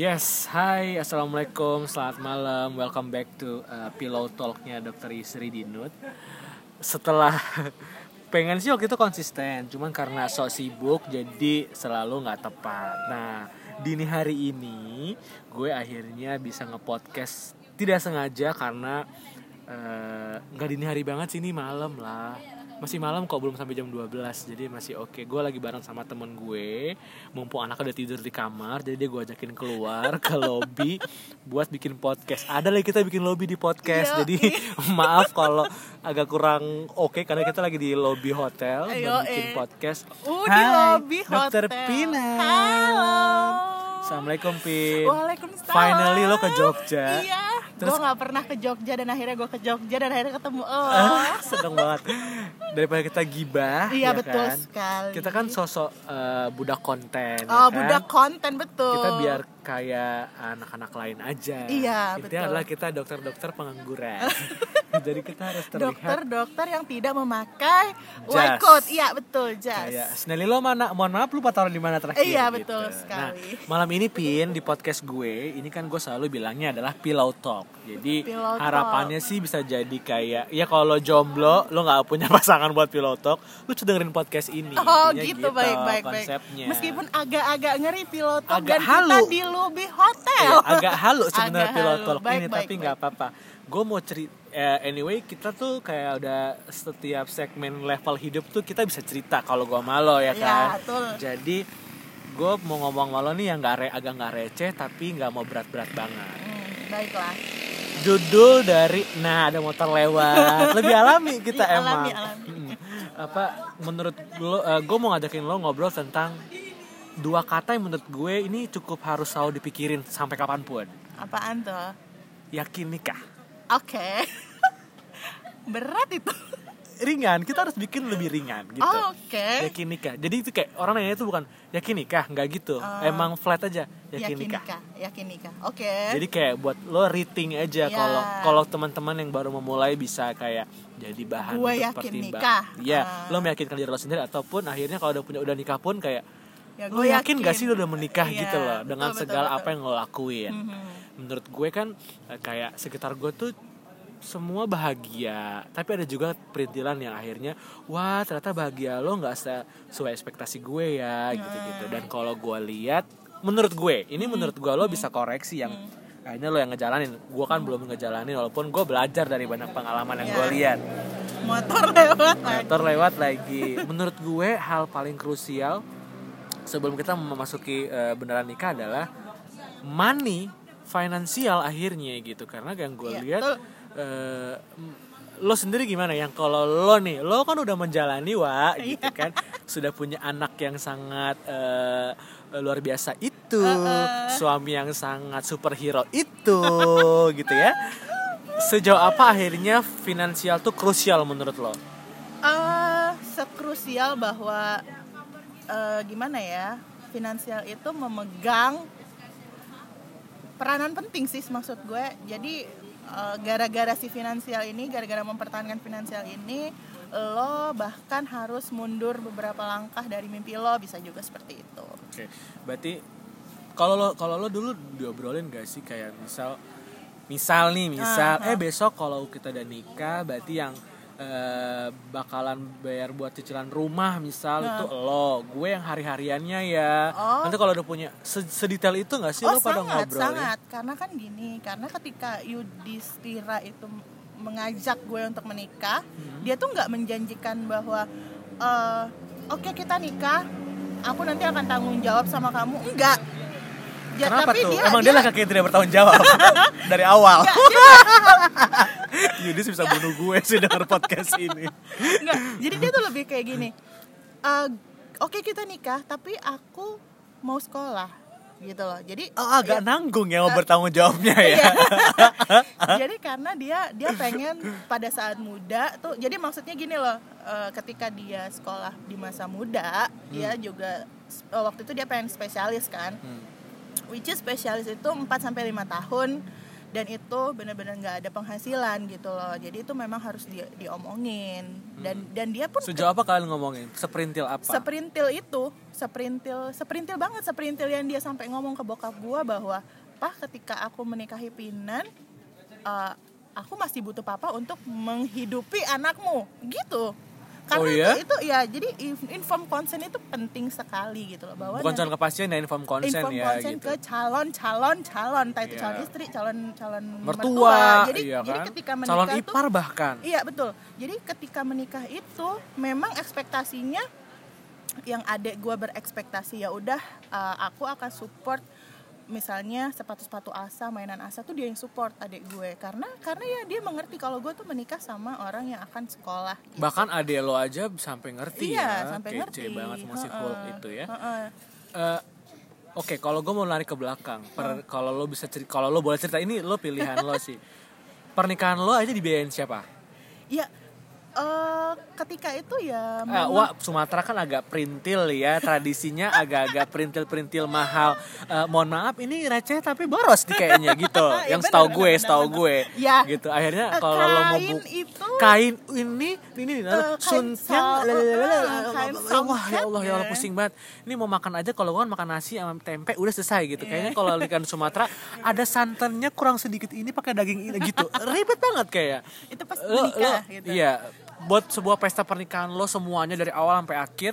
Yes, hai, assalamualaikum, selamat malam, welcome back to uh, Pillow Talknya Dr. Isri Dinut. Setelah pengen sih waktu itu konsisten, cuman karena sok sibuk jadi selalu nggak tepat. Nah, dini hari ini gue akhirnya bisa ngepodcast tidak sengaja karena eh, nggak dini hari banget sih ini malam lah masih malam kok belum sampai jam 12 jadi masih oke gue lagi bareng sama temen gue mumpung anak udah tidur di kamar jadi dia gue ajakin keluar ke lobby buat bikin podcast ada lagi kita bikin lobby di podcast Yo, jadi maaf kalau agak kurang oke karena kita lagi di lobby hotel buat bikin eh. podcast Uh, di Hai, lobby Dokter hotel. Pina Halo. Assalamualum Pin Waalaikumsalam. Finally lo ke Jogja Iya. Terus- Gue nggak pernah ke Jogja dan akhirnya gue ke Jogja dan akhirnya ketemu. Ah, seneng banget daripada kita gibah Iya, ya betul kan? sekali. kita kan sosok eh, budak konten ya Oh, kan? budak konten betul. kita biar kayak anak-anak lain aja Iya, Intinya betul. adalah kita dokter-dokter pengangguran jadi kita harus terlihat dokter-dokter yang tidak memakai Jas. white coat. Iya, betul, jas. kayak Snelly lo mana mohon maaf lupa taruh di mana terakhir Iya, gitu. betul nah sekali. malam ini pin di podcast gue ini kan gue selalu bilangnya adalah pillow talk jadi Pillow talk. harapannya sih bisa jadi kayak ya kalau lo jomblo lo nggak punya pasangan buat pillow talk lu coba dengerin podcast ini Oh Intinya gitu, baik baik baik. konsepnya Meskipun agak-agak ngeri pilot Agak dan halu. kita di lobby hotel. Iya, agak halu sebenarnya halu. talk Baik, ini baik, tapi nggak apa-apa gue mau cerita anyway kita tuh kayak udah setiap segmen level hidup tuh kita bisa cerita kalau gue malu ya Iya, kan betul. jadi gue mau ngomong malu nih yang nggak re- agak nggak receh tapi nggak mau berat-berat banget Hmm, baiklah. judul dari nah ada motor lewat lebih alami kita Iya, emang alami, alami. Mm. apa menurut lo gue mau ngajakin lo ngobrol tentang dua kata yang menurut gue ini cukup harus selalu dipikirin sampai kapan pun Apaan tuh? yakin nikah Oke. Berat itu. ringan kita harus bikin lebih ringan gitu Oh, Oke. yakin nikah jadi itu kayak orang nanya itu bukan yakin nikah nggak gitu Oh. emang flat aja yakin, Yakin nikah nikah. Yakin nikah. Oke. jadi kayak buat lo rating aja Iya. kalau kalau teman-teman yang baru memulai bisa kayak jadi bahan Gue untuk yakin pertimbang. nikah. Iya, Ah. lo meyakinkan diri lo sendiri ataupun akhirnya kalau udah punya udah nikah pun kayak ya, lo gue yakin gak sih lo udah menikah Iya, gitu loh dengan betul, segala betul, apa yang lo lakuin. Mhm. Menurut gue kan eh, kayak sekitar gue tuh semua bahagia, tapi ada juga perintilan yang akhirnya wah ternyata bahagia lo nggak sesuai ekspektasi gue ya gitu-gitu. Dan kalau gue lihat, menurut gue ini menurut gue lo bisa koreksi yang kayaknya lo yang ngejalanin, gue kan belum ngejalanin walaupun gue belajar dari banyak pengalaman yang Iya. gue lihat Motor lewat lagi. motor lewat lagi. Menurut gue hal paling krusial sebelum kita memasuki eh, beneran nikah adalah money finansial akhirnya gitu. Karena yang gue Iya, lihat m- lo sendiri gimana? Yang kalau lo nih lo kan udah menjalani wa Iya. gitu kan? Sudah punya anak yang sangat eh, luar biasa itu Uh-uh. suami yang sangat superhero itu gitu ya. Sejauh apa akhirnya finansial tuh krusial menurut lo? Eh, sekrusial bahwa eh, gimana ya finansial itu memegang peranan penting sih maksud gue. Jadi eh, gara-gara si finansial ini gara-gara mempertahankan finansial ini lo bahkan harus mundur beberapa langkah dari mimpi lo bisa juga seperti itu. Oke, berarti kalau lo kalau lo dulu diobrolin gak sih? Kayak misal misal nih misal Ah, eh besok kalau kita udah nikah berarti yang eh, bakalan bayar buat cicilan rumah misal itu lo. Gue yang hari hariannya ya. Oh. nanti kalau udah punya se- sedetail itu gak sih oh lo pada sangat ngobrol ya? sangat. Karena kan gini karena ketika Yudhistira itu mengajak gue untuk menikah Hmm. dia tuh nggak menjanjikan bahwa eh, oke kita nikah. Aku nanti akan tanggung jawab sama kamu. Enggak Ya, Kenapa tapi tuh? dia, Emang dia, dia, laki yang tidak bertanggung jawab dari awal. Yudis bisa bunuh gue sih denger podcast ini. enggak. jadi dia tuh lebih kayak gini eh, oke kita nikah tapi aku mau sekolah gitu loh jadi Oh, agak ya- nanggung ya mau bertanggung jawabnya ya. Iya. jadi karena dia dia pengen pada saat muda tuh jadi maksudnya gini loh eh, ketika dia sekolah di masa muda dia juga eh, waktu itu dia pengen spesialis kan Hmm. Which is spesialis itu 4 sampai 5 tahun dan itu benar-benar nggak ada penghasilan gitu loh. Jadi itu memang harus di, diomongin. Dan dan dia pun Sejauh apa kalian ngomongin? Seperintil apa? seperintil itu seperintil seperintil banget seperintil yang dia sampai ngomong ke bokap gua bahwa pah ketika aku menikahi Pinan eh, aku masih butuh papa untuk menghidupi anakmu. Gitu karena Oh iya? itu, itu ya jadi in- inform consent itu penting sekali gitu loh bahwa Bukan calon kepastian ya inform consent inform ya consent gitu. ke calon calon calon entah itu Iya. calon istri calon calon Mertua, jadi iya jadi kan? ketika menikah calon tuh ipar bahkan. Iya betul. Jadi ketika menikah itu memang ekspektasinya yang adik gue berekspektasi ya udah uh, aku akan support misalnya sepatu-sepatu asa mainan asa tuh dia yang support adik gue karena karena ya dia mengerti kalau gue tuh menikah sama orang yang akan sekolah gitu. Bahkan adek lo aja sampai ngerti iya ya. sampai Kece ngerti banget masih Heeh. Hulk itu ya. Heeh. Eh, Oke, kalau gue mau lari ke belakang, per, kalau lo bisa cerita, kalau lo boleh cerita ini lo pilihan lo sih. Pernikahan lo aja dibiayain siapa? ya eh, ketika itu Eh, ya memang- wah, Sumatera kan agak perintil ya, tradisinya agak-agak perintil-perintil mahal. Eh, mohon maaf, ini receh tapi boros nih kayaknya gitu. Ya, Yang setahu gue, setahu gue. Ya. Gitu. Akhirnya Eh, kalau lo mau buk itu kain ini ini Eh, kain suntiang eh, wah ya Allah ya Allah pusing banget ini mau makan aja kalau kan makan nasi sama tempe udah selesai gitu kayaknya kalau ikan Sumatera ada santannya kurang sedikit ini pakai daging ini gitu ribet banget kayak itu pas menikah gitu iya buat sebuah pesta pernikahan lo semuanya dari awal sampai akhir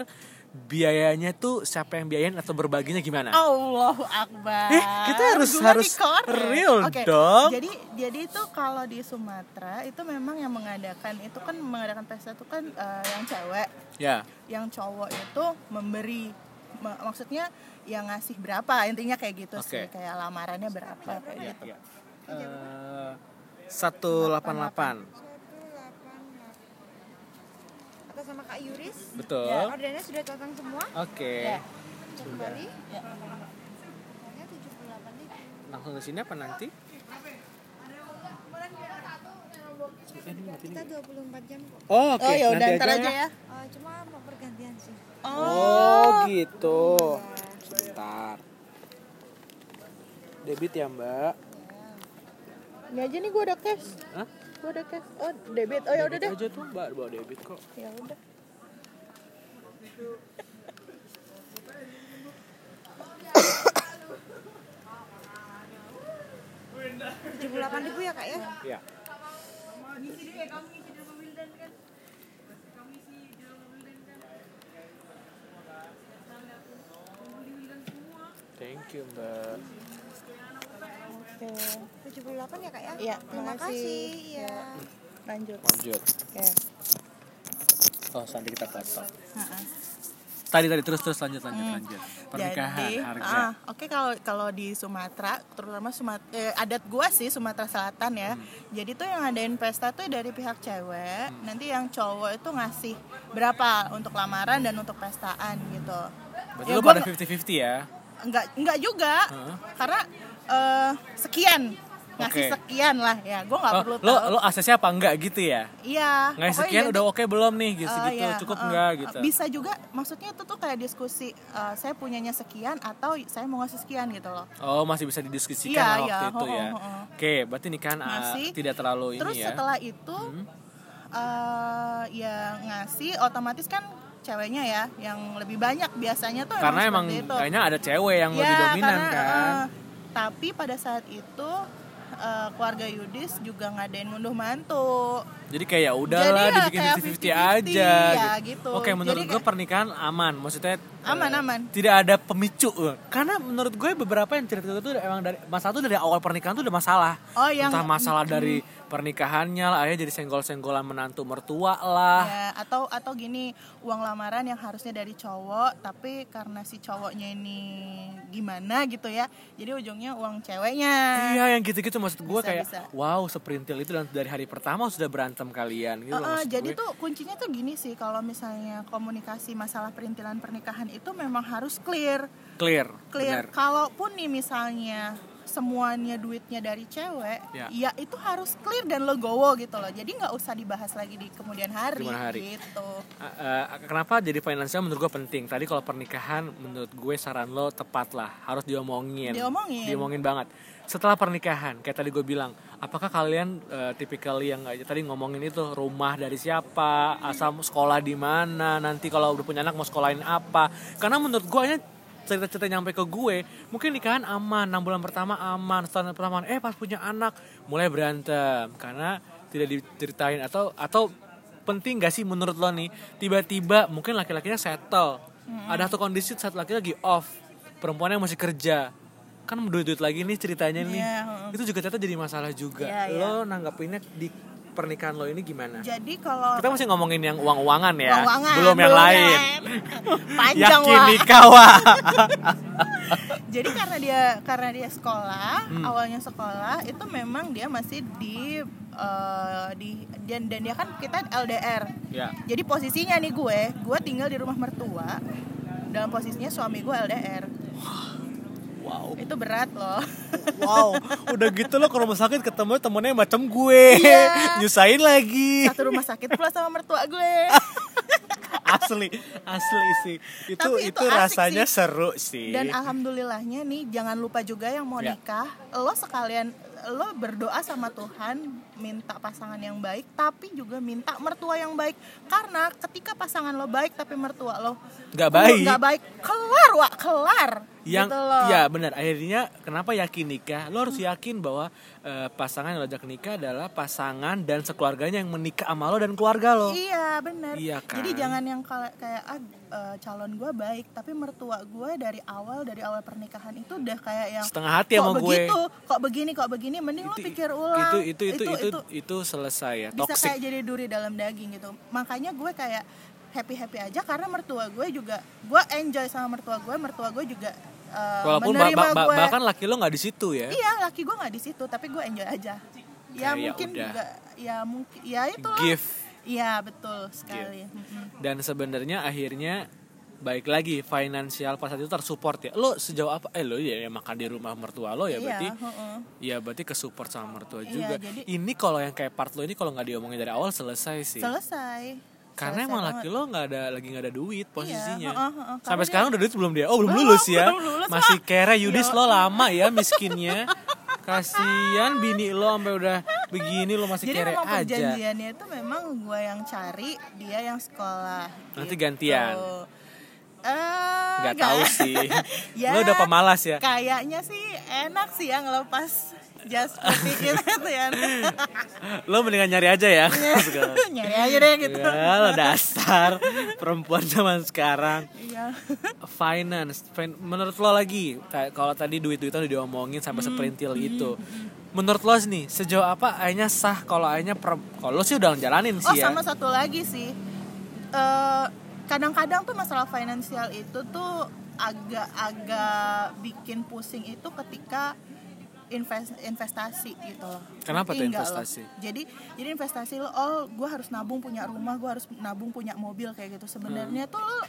biayanya tuh siapa yang biayain atau berbaginya gimana? Allahu Akbar. Eh, kita harus Gua harus real okay. dong. Jadi jadi itu kalau di Sumatera itu memang yang mengadakan itu kan mengadakan pesta itu kan uh, yang cewek. Ya. Yeah. Yang cowok itu memberi maksudnya yang ngasih berapa intinya kayak gitu okay. sih kayak lamarannya berapa kayak yeah. gitu. Yeah. Uh, 188 sama Kak Yuris. betul Ya. Orderannya sudah datang semua. oke Ya. Cek kembali. Harganya 78 nih. langsung ke sini apa nanti Kita nih. 24 jam kok. Oh, oke. Oh ya udah Nanti ntar aja ya. Eh, cuma mau pergantian sih. Oh, gitu. Sebentar. Debit ya, Mbak. Ini aja nih gue udah cash. Hah? Gue udah cash. Oh debit. Oh ya udah deh. Aja tuh, Mbak. Bawa debit kok. Ya udah. Tujuh puluh delapan ribu ya kak ya? Iya. Thank you, Mbak. Oke. Tujuh puluh delapan ya kak ya? Iya, Terima kasih. Iya. Lanjut. Lanjut. Oke. Oh, nanti kita. Ha-ha. Tadi tadi terus terus lanjut lanjut lanjut. Pernikahan, Jadi, harga. ah, oke kalau kalau di Sumatera, terutama Sumat eh, adat gua sih Sumatera Selatan ya. Hmm. Jadi tuh yang ngadain pesta tuh dari pihak cewek, nanti yang cowok itu ngasih berapa untuk lamaran dan untuk pestaan gitu. Berarti Ya, lu gua pada nggak- 50-50 ya? Enggak enggak juga. Heeh. Karena eh, sekian Oke. ngasih sekian lah ya. Gua nggak Oh, perlu lo tahu. lo aksesnya apa enggak gitu ya? Iya. Pokoknya sekian jadi- udah oke belum nih gitu, Eh, gitu iya, cukup eh, enggak gitu. Bisa juga, maksudnya itu tuh kayak diskusi. eh, saya punyanya sekian atau saya mau ngasih sekian gitu loh. Oh masih bisa didiskusikan Iya, lah iya, waktu itu ho, ho, ya. ho, ho. Oke, berarti nikahan ah, Ngasih. tidak terlalu Terus ini ya. setelah itu, eh, ya ngasih, otomatis kan ceweknya ya yang lebih banyak biasanya tuh Karena emang itu. kayaknya ada cewek yang Ya, lebih dominan karena, kan. eh, tapi pada saat itu eh, keluarga Yudis juga ngadain ngunduh mantu. Jadi kayak ya udahlah Jadi ya dibikin kayak 50-50 50-50 aja ya, gitu. Oke, menurut Jadi gue pernikahan aman. Maksudnya Aman, eh, aman. Tidak ada pemicu. Karena menurut gue beberapa yang cerita itu emang dari masalah tuh dari awal pernikahan tuh udah masalah. Oh, yang- Entah masalah dari pernikahannya lah, akhirnya jadi senggol-senggolan menantu mertua lah. Ya, atau atau gini uang lamaran yang harusnya dari cowok tapi karena si cowoknya ini gimana gitu ya jadi ujungnya uang ceweknya Iya yang gitu-gitu maksud gue Bisa, kayak bisa. wow seperintil itu dan dari hari pertama sudah berantem kalian gitu Uh, uh, jadi gue. tuh kuncinya tuh gini sih kalau misalnya komunikasi masalah perintilan pernikahan itu memang harus clear clear, clear benar. kalaupun nih misalnya semuanya duitnya dari cewek Ya. ya itu harus clear dan legowo gitu loh jadi nggak usah dibahas lagi di kemudian hari, Kemudian hari. gitu Uh, uh, kenapa jadi finansial menurut gue penting tadi kalau pernikahan menurut gue saran lo tepat lah harus diomongin Diomongin. diomongin banget setelah pernikahan kayak tadi gue bilang apakah kalian uh, tipikal yang aja tadi ngomongin itu rumah dari siapa asal sekolah di mana nanti kalau udah punya anak mau sekolahin apa karena menurut gue ini cerita-cerita nyampe ke gue mungkin nikahan aman enam bulan pertama aman setahun pertama aman. eh pas punya anak mulai berantem. Karena tidak diceritain atau atau penting gak sih menurut lo nih tiba-tiba mungkin laki-lakinya settle. Ada satu kondisi saat laki lagi off perempuannya masih kerja. Kan duit-duit lagi nih ceritanya nih. Iya, itu juga ternyata jadi masalah juga. Iya, iya. lo nanggapinnya di pernikahan lo ini gimana? Jadi kalau kita masih ngomongin yang uang-uangan ya Uang-uangan, belum yang lain. panjang yakin wah nikah wah jadi karena dia karena dia sekolah Hmm. awalnya sekolah itu memang dia masih di eh, di dan dan dia kan kita LDR ya. Jadi posisinya nih gue gue tinggal di rumah mertua dalam posisinya suami gue LDR wow. Itu berat loh. Wow udah gitu lo ke rumah sakit ketemu temennya macam gue. Iya. nyusahin lagi. Satu rumah sakit pula sama mertua gue asli asli sih itu Tapi itu, itu rasanya sih. seru sih dan alhamdulillahnya nih jangan lupa juga yang mau Ya. nikah lo sekalian lo berdoa sama Tuhan minta pasangan yang baik tapi juga minta mertua yang baik karena ketika pasangan lo baik tapi mertua lo Nggak baik. nggak baik kelar wak kelar yang gitu loh. ya benar akhirnya kenapa yakin nikah lo harus yakin bahwa eh, pasangan yang lo ajak nikah adalah pasangan dan sekeluarganya yang menikah sama lo dan keluarga lo Iya benar. Iya kan? Jadi jangan yang kal- kayak ah eh, calon gue baik tapi mertua gue dari awal dari awal pernikahan itu udah kayak yang Setengah hati kok sama gue." begitu, kok begini, kok begini, mending lo pikir ulang. itu itu itu itu itu, selesai ya bisa toxic kayak jadi duri dalam daging gitu. Makanya gue kayak happy happy aja karena mertua gue juga gue enjoy sama mertua gue, mertua gue juga eh, walaupun ba- menerima ba- ba- gue. bahkan laki lo nggak di situ ya Iya, laki gue nggak di situ, tapi gue enjoy aja. Ya Kayak mungkin udah. juga, ya mungkin, ya itu. Give. Iya betul sekali. Mm-mm. dan sebenarnya akhirnya baik lagi finansial pas saat itu tersupport ya lo sejauh apa eh lo ya, ya makan di rumah mertua lo ya Iya, berarti heeh. ya berarti ke support sama mertua Iya, juga jadi- ini kalau yang kayak part lo ini kalau nggak diomongin dari awal selesai sih Selesai. karena Selesai emang laki lo nggak ada lagi nggak ada duit posisinya heeh, heeh. Karena sampai dia- sekarang udah duit belum dia oh belum lulus ya belum lulus, masih kere Yudis Iya. lo lama ya miskinnya kasian bini lo sampai udah begini lo masih Jadi kere memang aja perjanjiannya itu memang gue yang cari, dia yang sekolah. Nanti gitu. gantian. Eh, nggak tahu sih Ya, lo udah pemalas ya Kayaknya sih enak sih yang ngelepas jas putih gitu ya. lo mendingan nyari aja ya sekarang. Nyari aja deh gitu. ya lo dasar perempuan zaman sekarang Iya. finance fin- menurut lo lagi kalau tadi duit duitan udah diomongin sampai Hmm, seperintil itu menurut lo nih sejauh apa ayahnya sah kalau ayahnya per- kalau lo sih udah ngejalanin Oh sih ya sama satu lagi sih, Eh, kadang-kadang tuh masalah finansial itu tuh agak-agak bikin pusing itu ketika invest investasi gitu loh. Kenapa tuh investasi? Jadi jadi investasi lo, oh gue harus nabung punya rumah, gue harus nabung punya mobil kayak gitu. Sebenarnya Hmm. tuh lo,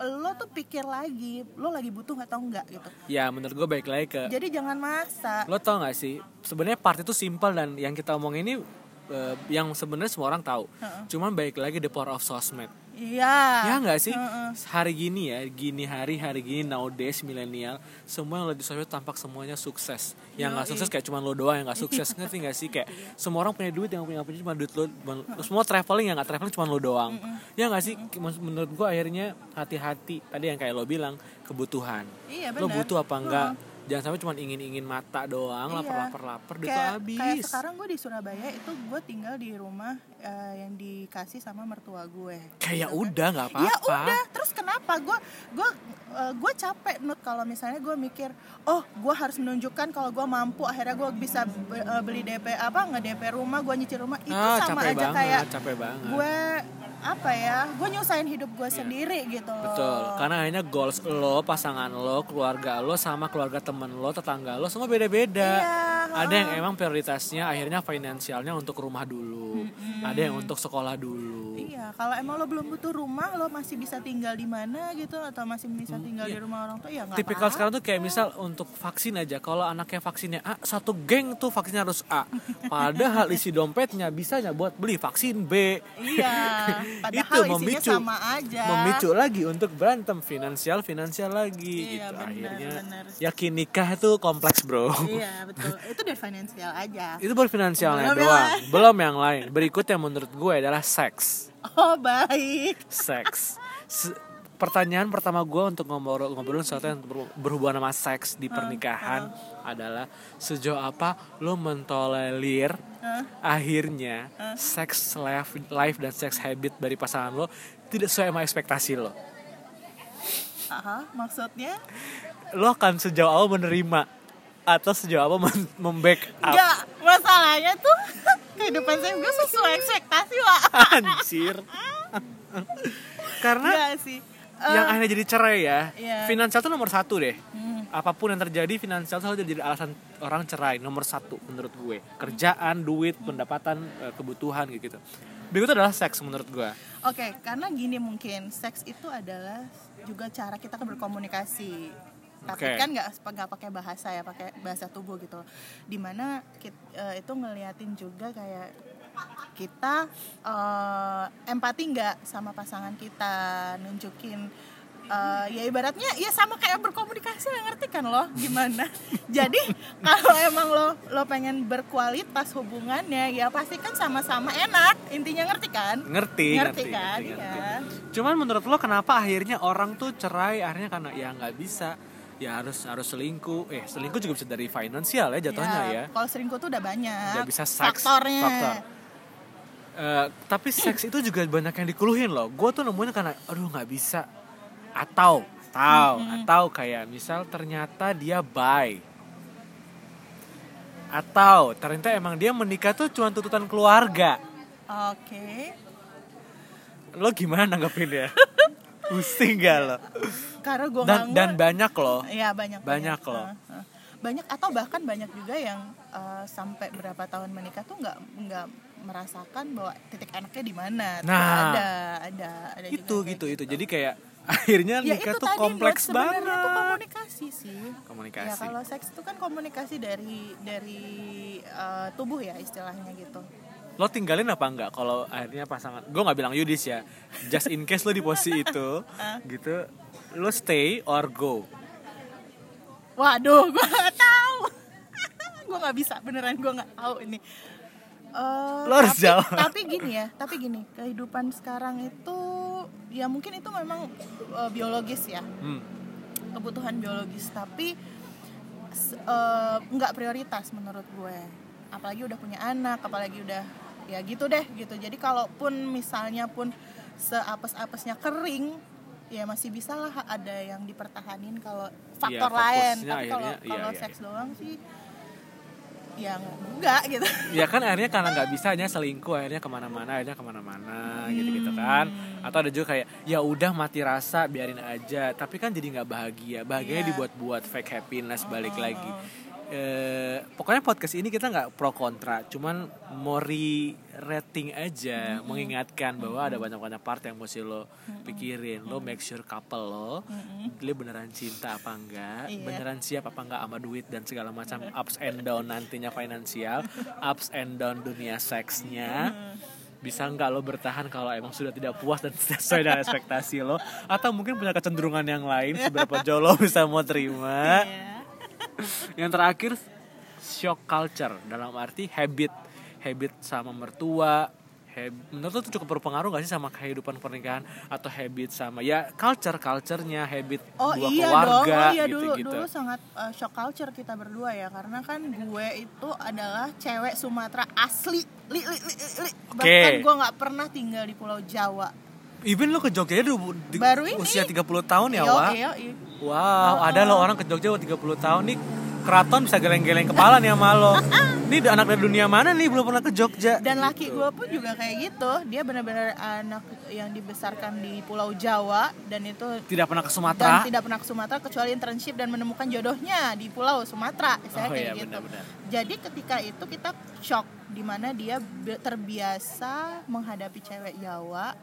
lo tuh pikir lagi, lo lagi butuh atau enggak gitu. ya menurut gue baik lagi ke Jadi jangan maksa. lo tau gak sih sebenarnya part itu simpel dan yang kita omong ini eh, yang sebenarnya semua orang tahu cuman baik lagi the power of sosmed Iya. Ya nggak sih? Heeh. Hari gini ya, gini hari, hari gini nowadays milenial, semua yang lagi sosial tampak semuanya sukses. Yang nggak sukses kayak cuma lo doang yang nggak sukses, ngerti nggak sih? Kayak semua orang punya duit, yang punya punya cuma duit lo. cuma- Semua traveling yang nggak traveling cuma lo doang. Ya nggak sih? Menurut gua akhirnya hati-hati. Tadi yang kayak lo bilang kebutuhan. Iya Lo benar. butuh apa enggak? Jangan sampai cuma ingin-ingin mata doang, Iya. lapar-lapar-lapar, kayak, lo habis. kayak sekarang gue di Surabaya itu gue tinggal di rumah eh, yang dikasih sama mertua gue. Kayak Gitu kan. udah nggak apa-apa. Ya udah, terus kenapa gue gue eh, gue capek nut kalau misalnya gue mikir, oh gue harus menunjukkan kalau gue mampu, akhirnya gue bisa be- eh, beli DP apa nge DP rumah, gue nyicil rumah itu Ah, sama aja banget, kayak capek banget. gue apa ya, gue nyusahin hidup gue sendiri gitu loh. Betul, karena akhirnya goals lo, pasangan lo, keluarga lo, sama keluarga temen lo, tetangga lo, semua beda-beda. Iya, ada yang emang prioritasnya akhirnya finansialnya untuk rumah dulu. Ada yang untuk sekolah dulu. Iya, kalau emang lo belum butuh rumah, lo masih bisa tinggal di mana gitu? Atau masih bisa tinggal di rumah orang tua? Ya nggak Hmm, tipikal apa-apa. sekarang tuh kayak misal untuk vaksin aja. Kalau anaknya vaksinnya A satu geng tuh vaksinnya harus A. Padahal isi dompetnya bisanya buat beli vaksin B. Iya, padahal itu isinya memicu. sama aja. memicu lagi untuk berantem finansial finansial lagi Iya, gitu. benar, akhirnya benar. yakin nikah tuh kompleks bro. Iya, betul. Itu dari finansial aja. itu baru finansialnya Belum yang doang. lain. belum yang lain. Berikutnya menurut gue adalah seks. Oh, baik. seks. Se- pertanyaan pertama gue untuk ngobrol ngobrolin sesuatu yang ber- berhubungan sama seks di pernikahan adalah sejauh apa lo mentolerir akhirnya seks life, life dan seks habit dari pasangan lo tidak sesuai sama ekspektasi lo? Aha, maksudnya? lo akan sejauh apa menerima atau sejauh apa mem- membackup Enggak, masalahnya tuh kehidupan saya gue sesuai ekspektasi, Pak. anjir karena Enggak sih. Eh, yang akhirnya jadi cerai ya Iya. finansial tuh nomor satu deh Hmm. apa pun yang terjadi finansial selalu jadi alasan orang cerai nomor satu menurut gue kerjaan duit pendapatan eh, kebutuhan gitu berikutnya adalah seks menurut gue Oke, karena gini mungkin seks itu adalah juga cara kita berkomunikasi. Tapi Oke. kan nggak nggak pakai bahasa ya, pakai bahasa tubuh gitu. Di mana kit- eh, itu ngeliatin juga kayak kita eh, empati nggak sama pasangan kita, nunjukin eh, ya ibaratnya ya sama kayak berkomunikasi lah ngerti kan lo gimana. Jadi kalau emang lo lo pengen berkualitas hubungannya ya pasti kan sama-sama enak intinya ngerti kan? ngerti ngerti, kan ngerti, ngerti. ya cuman menurut lo kenapa akhirnya orang tuh cerai akhirnya karena ya nggak bisa ya harus harus selingkuh. Eh selingkuh juga bisa dari finansial ya jatuhnya ya, kalau selingkuh tuh udah banyak. Nggak bisa seks faktornya. faktor. Eh, tapi seks itu juga banyak yang dikeluhin loh. Gue tuh nemuin karena aduh nggak bisa. Atau tahu atau kayak misal ternyata dia bi. Atau ternyata emang dia menikah tuh cuma tuntutan keluarga. Oke. Lo gimana nanggepin ya pusing gak lo karena gue dan dan banyak loh ya banyak banyak loh. Heeh. banyak atau bahkan banyak juga yang eh, sampai berapa tahun menikah tuh nggak nggak merasakan bahwa titik enaknya di mana Tuh Nah. ada ada ada juga itu kayak gitu itu jadi kayak akhirnya ya nikah itu tuh tadi kompleks banget tuh komunikasi sih komunikasi Ya kalau seks itu kan komunikasi dari dari eh, tubuh ya istilahnya gitu. Lo tinggalin apa enggak kalau akhirnya pasangan gue nggak bilang Yudis ya just in case lo di posisi itu gitu lo stay or go Waduh, gue nggak tahu. gue nggak bisa beneran gue nggak tahu ini. Eh, Lo harus tapi, jawab. Tapi gini ya, tapi gini kehidupan sekarang itu ya mungkin itu memang eh, biologis ya hmm. kebutuhan biologis tapi eh, nggak prioritas menurut gue. Apalagi udah punya anak, apalagi udah ya gitu deh gitu. Jadi kalaupun misalnya pun seapes-apesnya kering ya masih bisa lah ada yang dipertahanin kalau faktor lain. fokusnya tapi kalau akhirnya, iya, kalau iya, seks iya. doang sih ya nggak enggak gitu. Ya kan akhirnya karena nggak bisa hanya selingkuh akhirnya ke mana-mana akhirnya ke mana-mana gitu gitu kan. Atau ada juga kayak ya udah mati rasa biarin aja. Tapi kan jadi nggak bahagia. Bahagianya Iya. dibuat-buat fake happiness balik lagi eh, pokoknya podcast ini kita nggak pro kontra cuman mau re rating aja mengingatkan bahwa ada banyak banyak part yang mesti lo pikirin. Lo make sure couple lo dia beneran cinta apa enggak Iya. beneran siap apa enggak sama duit dan segala macam ups and down nantinya finansial ups and down dunia seksnya. Bisa nggak lo bertahan kalau emang sudah tidak puas dan tidak sesuai dengan ekspektasi lo? Atau mungkin punya kecenderungan yang lain seberapa jauh lo bisa mau terima? Iya. Yang terakhir shock culture. Dalam arti habit. Habit sama mertua. Hab- menurut lo tuh cukup berpengaruh gak sih sama kehidupan pernikahan? Atau habit sama ya culture culturenya habit Oh dua iya keluarga dong, oh iya gitu dulu gitu dulu sangat uh, shock culture kita berdua ya. Karena kan gue itu adalah cewek Sumatera asli, li, li, li, li, li. bahkan gue nggak pernah tinggal di Pulau Jawa. even lo ke Jogja di, di Baru ini. usia 30 tahun ya Yo, Wak. Wow, ada lo orang ke Jogja 30 tahun nih keraton bisa geleng-geleng kepala nih sama lo. Ini anak dari dunia mana nih belum pernah ke Jogja? Dan laki gue pun juga kayak gitu. Dia benar-benar anak yang dibesarkan di Pulau Jawa dan itu tidak pernah ke dan Sumatera tidak pernah ke Sumatera kecuali internship dan menemukan jodohnya di Pulau Sumatera. Saya Oh, kayak iya, gitu. benar-benar. jadi ketika itu kita shock di mana dia terbiasa menghadapi cewek Jawa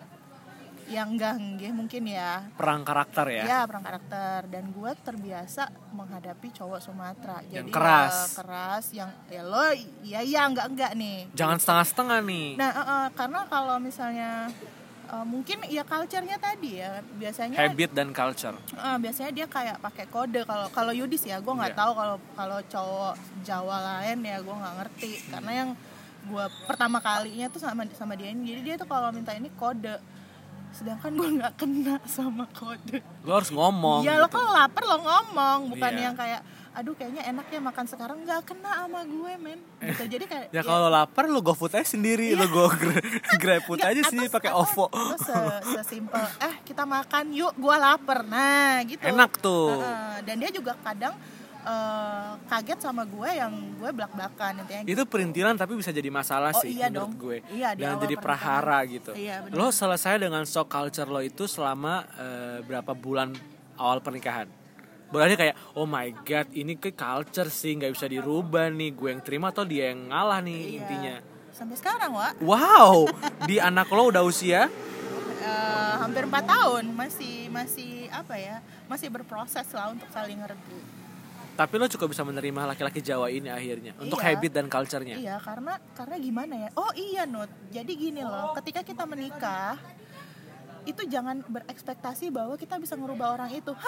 yang ganggih mungkin ya. Perang karakter ya? Ya perang karakter. Dan gue terbiasa menghadapi cowok Sumatera. Yang jadi keras. ya, keras yang ya lo ya ya enggak enggak nih. Jangan setengah-setengah nih. Nah, eh, eh, karena kalau misalnya eh, mungkin ya culture-nya tadi ya. Biasanya habit dan culture. Eh, biasanya dia kayak pakai kode. Kalau kalau Yudis ya gue nggak Iya. tahu kalau kalau cowok Jawa lain ya gue nggak ngerti. Karena yang gue pertama kalinya tuh sama sama dia ini. Jadi dia tuh kalau minta ini kode sedangkan gue nggak kena sama kode. Lo harus ngomong ya lo gitu. kalau lapar lo ngomong bukan Iya. yang kayak aduh kayaknya enak ya makan sekarang. Nggak kena sama gue men. Gitu. Jadi kayak ya kalau lapar lo go food aja sendiri. Lo go gra- grab food aja sih pakai ovo. lo se sesimpel eh kita makan yuk gua lapar. Nah gitu. Enak tuh. Heeh, dan dia juga kadang eh, kaget sama gue yang gue belak belakan intinya itu perintilan tapi bisa jadi masalah Oh, sih iya menurut dong. gue. Iya, dan jadi prahara gitu. Iya, lo selesai dengan shock culture lo itu selama eh, berapa bulan awal pernikahan? Berarti kayak oh my god ini ke culture sih nggak bisa dirubah nih gue yang terima atau dia yang ngalah nih Iya. intinya? Sampai sekarang wa wow di anak lo udah usia? Eh, hampir empat tahun masih masih apa ya masih berproses lah untuk saling ngerti tapi lo juga bisa menerima laki-laki Jawa ini akhirnya untuk Iya. habit dan culture-nya Iya, karena karena gimana ya? Oh iya, Nut. Jadi gini loh, ketika kita menikah itu jangan berekspektasi bahwa kita bisa ngerubah orang itu.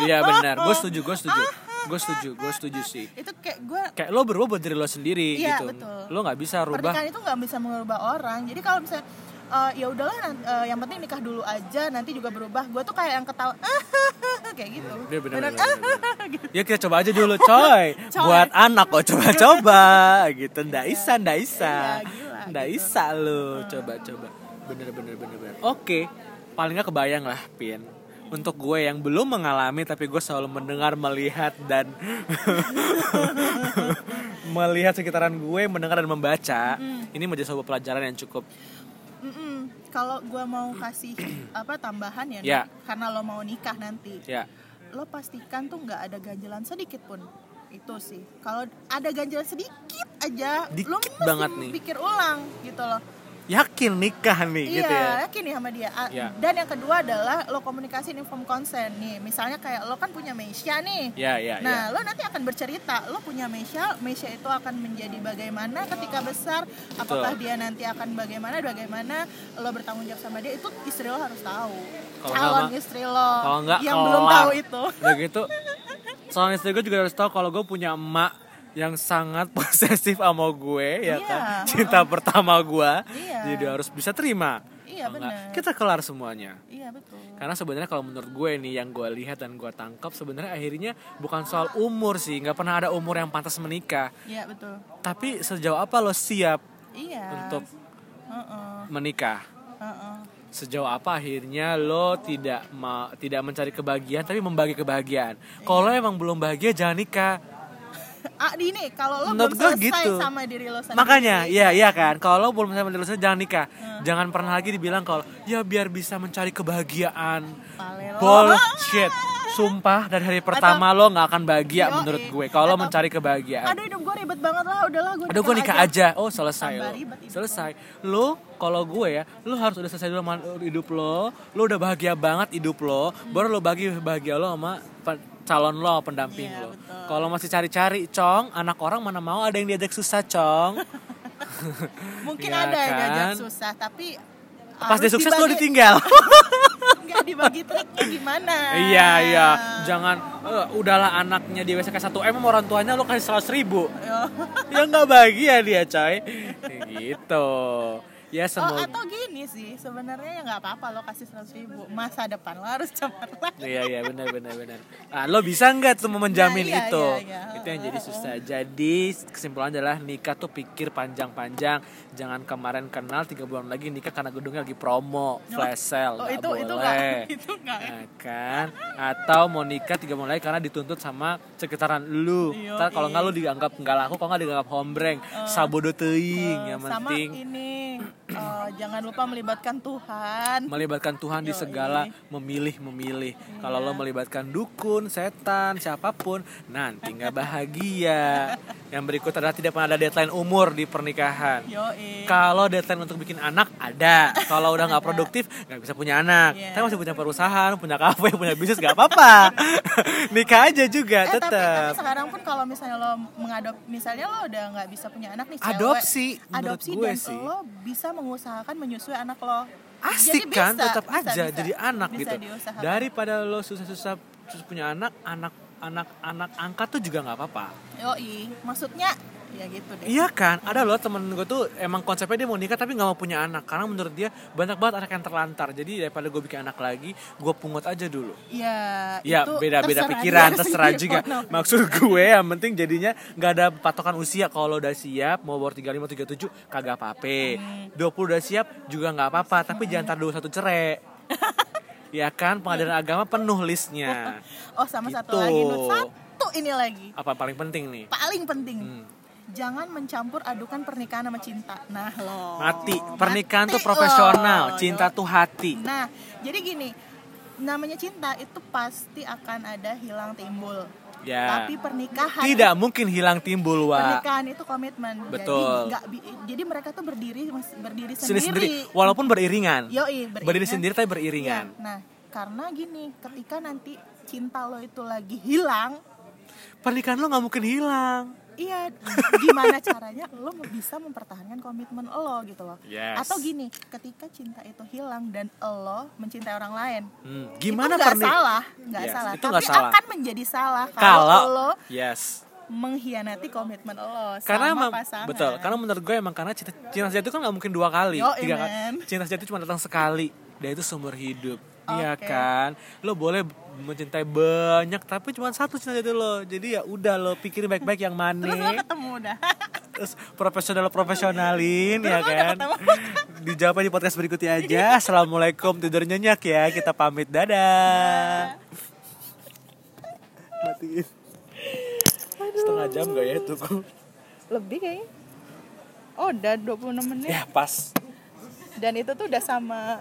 Iya benar gue setuju gue setuju gue setuju gue setuju sih itu kayak gue kayak lo berubah buat diri lo sendiri Iya, gitu betul. lo nggak bisa rubah pernikahan itu nggak bisa mengubah orang. Jadi kalau misalnya eh, ya udahlah eh, yang penting nikah dulu aja nanti juga berubah. Gue tuh kayak yang ketawa kayak gitu. Iya, benar, Beneran, benar, benar, gitu. Ya kita coba aja dulu coy. Coy. Buat anak kok coba-coba. Gitu. Nggak isa, nggak isa. Iya, Nggak gitu. isa lu. Coba-coba. Bener, bener, bener, bener. Oke. Paling nggak kebayang lah Pin. Untuk gue yang belum mengalami Tapi gue selalu mendengar, melihat dan Melihat sekitaran gue Mendengar dan membaca Ini menjadi sebuah pelajaran yang cukup. Kalau gue mau kasih apa tambahan ya. Nut, karena lo mau nikah nanti. Ya lo pastikan tuh nggak ada ganjelan sedikit pun itu sih kalau ada ganjelan sedikit aja lo Dikit mesti banget nih. pikir ulang gitu loh Yakin nikah nih iya gitu ya? yakin nih sama dia. A- Iya. dan yang kedua adalah lo komunikasi inform consent nih. Misalnya kayak lo kan punya Meisha nih. Ya, ya, nah ya lo nanti akan bercerita lo punya Meisha Meisha itu akan menjadi bagaimana ketika besar? Apakah dia nanti akan bagaimana bagaimana? Lo bertanggung jawab sama dia itu istri lo harus tahu. Kalau calon nggak, Ma- istri lo Kalau enggak yang belum tahu itu. Udah gitu Soalnya istri gue juga harus tahu kalau gue punya emak yang sangat posesif sama gue ya Iya, kan? Cinta pertama gue Iya. jadi harus bisa terima. Iya, benar. kita kelar semuanya. Iya betul. Karena sebenarnya kalau menurut gue nih yang gue lihat dan gue tangkap sebenarnya akhirnya bukan soal umur sih. Nggak pernah ada umur yang pantas menikah. Iya betul. tapi sejauh apa lo siap Iya. untuk Heeh, menikah? Heeh. sejauh apa akhirnya lo tidak ma- tidak mencari kebahagiaan tapi membagi kebahagiaan? Kalau lo emang belum bahagia jangan nikah Ah, di ini kalau lo Menurut belum selesai gitu. sama diri lo sendiri. makanya iya iya kan kalau lo belum bisa mencari kebahagiaan, jangan nikah jangan pernah lagi dibilang kalau ya biar bisa mencari kebahagiaan lo. bullshit sumpah dari hari pertama lo nggak akan bahagia Yoi. menurut gue kalau lo Atau- mencari kebahagiaan Aduh hidup gue ribet banget lah, udahlah gue Aduh gue nikah aja. Oh selesai lo. Selesai. Lo kalau gue ya, lo harus udah selesai dulu sama hidup lo. Lo udah bahagia banget hidup lo. Baru lo bagi bahagia lo sama calon lo, pendamping Iya, lo. Kalau masih cari-cari, cong, anak orang mana mau ada yang diajak susah, cong. Mungkin Iya ada yang diajak kan? susah, tapi Pas dia sukses lo dibagi- ditinggal. Nggak dibagi triknya gimana? iya iya, jangan eh, udahlah anaknya di WSK 1 M orang tuanya lo kasih seratus ribu. Yo. ya nggak bahagia dia coy gitu ya Oh, semoga atau gini sih, sebenarnya ya nggak apa-apa lo kasih 100 ribu. Masa depan lo harus cemerlang. Iya iya benar benar benar. Nah, lo bisa nggak tuh menjamin Nah, iya, itu? iya, iya. Itu yang jadi susah. Jadi kesimpulan adalah nikah tuh pikir panjang-panjang. Jangan kemarin kenal tiga bulan lagi nikah karena gedungnya lagi promo flash sale. Oh, itu itu boleh. itu nggak. ya? Nah, kan atau mau nikah tiga bulan lagi karena dituntut sama sekitaran lu. Ntar kalau nggak lu dianggap nggak laku kalau nggak dianggap hombreng sabodo teuing yang Eh, sama penting ini eh, jangan lupa melibatkan Tuhan. melibatkan Tuhan di Yoi. segala memilih memilih kalau lo melibatkan dukun setan siapa pun nanti nggak bahagia yang berikut adalah tidak pernah ada deadline umur di pernikahan Yoi. kalau deadline untuk bikin anak ada kalau udah nggak produktif nggak bisa punya anak Iya. tapi masih punya perusahaan punya kafe punya bisnis nggak apa-apa nikah aja juga Eh, tapi, tapi tetap sekarang pun kalau misalnya lo mengadop misalnya lo udah nggak bisa punya anak nih cewek Adopsi, adopsi gue dan sih. lo bisa mengusahakan menyusui anak lo asik Jadi kan bisa, tetap bisa, aja bisa. jadi anak Bisa gitu diusahakan. daripada lo susah-susah susah punya anak anak anak anak angkat tuh juga nggak apa-apa Yoi, maksudnya ya gitu deh iya kan ada loh temen gue tuh emang konsepnya dia mau nikah tapi nggak mau punya anak karena menurut dia banyak banget anak yang terlantar jadi daripada gue bikin anak lagi gue pungut aja dulu ya Ya itu beda-beda pikiran terserah juga. namanya. Maksud gue yang penting jadinya nggak ada patokan usia. Kalau udah siap mau umur 35 37 kagak apa-apa. 20 udah siap juga nggak apa-apa, tapi jangan tar 21 cerai. ya kan pengadilan agama penuh listnya. oh sama satu Gitu. lagi Nut. satu ini lagi Apa paling penting nih? paling penting Hmm. jangan mencampur adukan pernikahan sama cinta nah lo Mati. Pernikahan tuh Mati profesional, lo. cinta tuh hati. Nah, jadi gini, namanya cinta itu pasti akan ada hilang timbul. Ya. Tapi pernikahan Tidak mungkin hilang timbul, Wak. pernikahan itu komitmen. Betul. Jadi bi- jadi mereka tuh berdiri berdiri sendiri. Sendiri-sendiri walaupun beriringan. Yoi, beriringan. Berdiri sendiri tapi beriringan. Nah, karena gini, ketika nanti cinta lo itu lagi hilang, Pernikahan lo nggak mungkin hilang. Iya, gimana caranya lo bisa mempertahankan komitmen lo gitu loh. Yes. Atau gini, ketika cinta itu hilang dan lo mencintai orang lain, Hmm, Gimana itu nggak salah, nggak Yes, salah. itu Tapi salah. akan menjadi salah kalau, Kalau lo yes. mengkhianati komitmen lo karena sama emang pasangan. betul karena menurut gue emang karena cinta, cinta sejati itu kan nggak mungkin dua kali Yo, tiga kali cinta sejati cuma datang sekali dan itu seumur hidup iya Oke. kan lo boleh mencintai banyak tapi cuma satu cinta sejati lo jadi ya udah lo pikirin baik-baik yang mana Terus lo ketemu udah. terus profesional profesionalin ya kan? dijawab di podcast berikutnya aja. Assalamualaikum tidur nyenyak ya. Kita pamit. Dadah. Matiin. Setengah jam gak ya itu Lebih kayaknya. Oh, udah 26 menit. ya pas. Dan itu tuh udah sama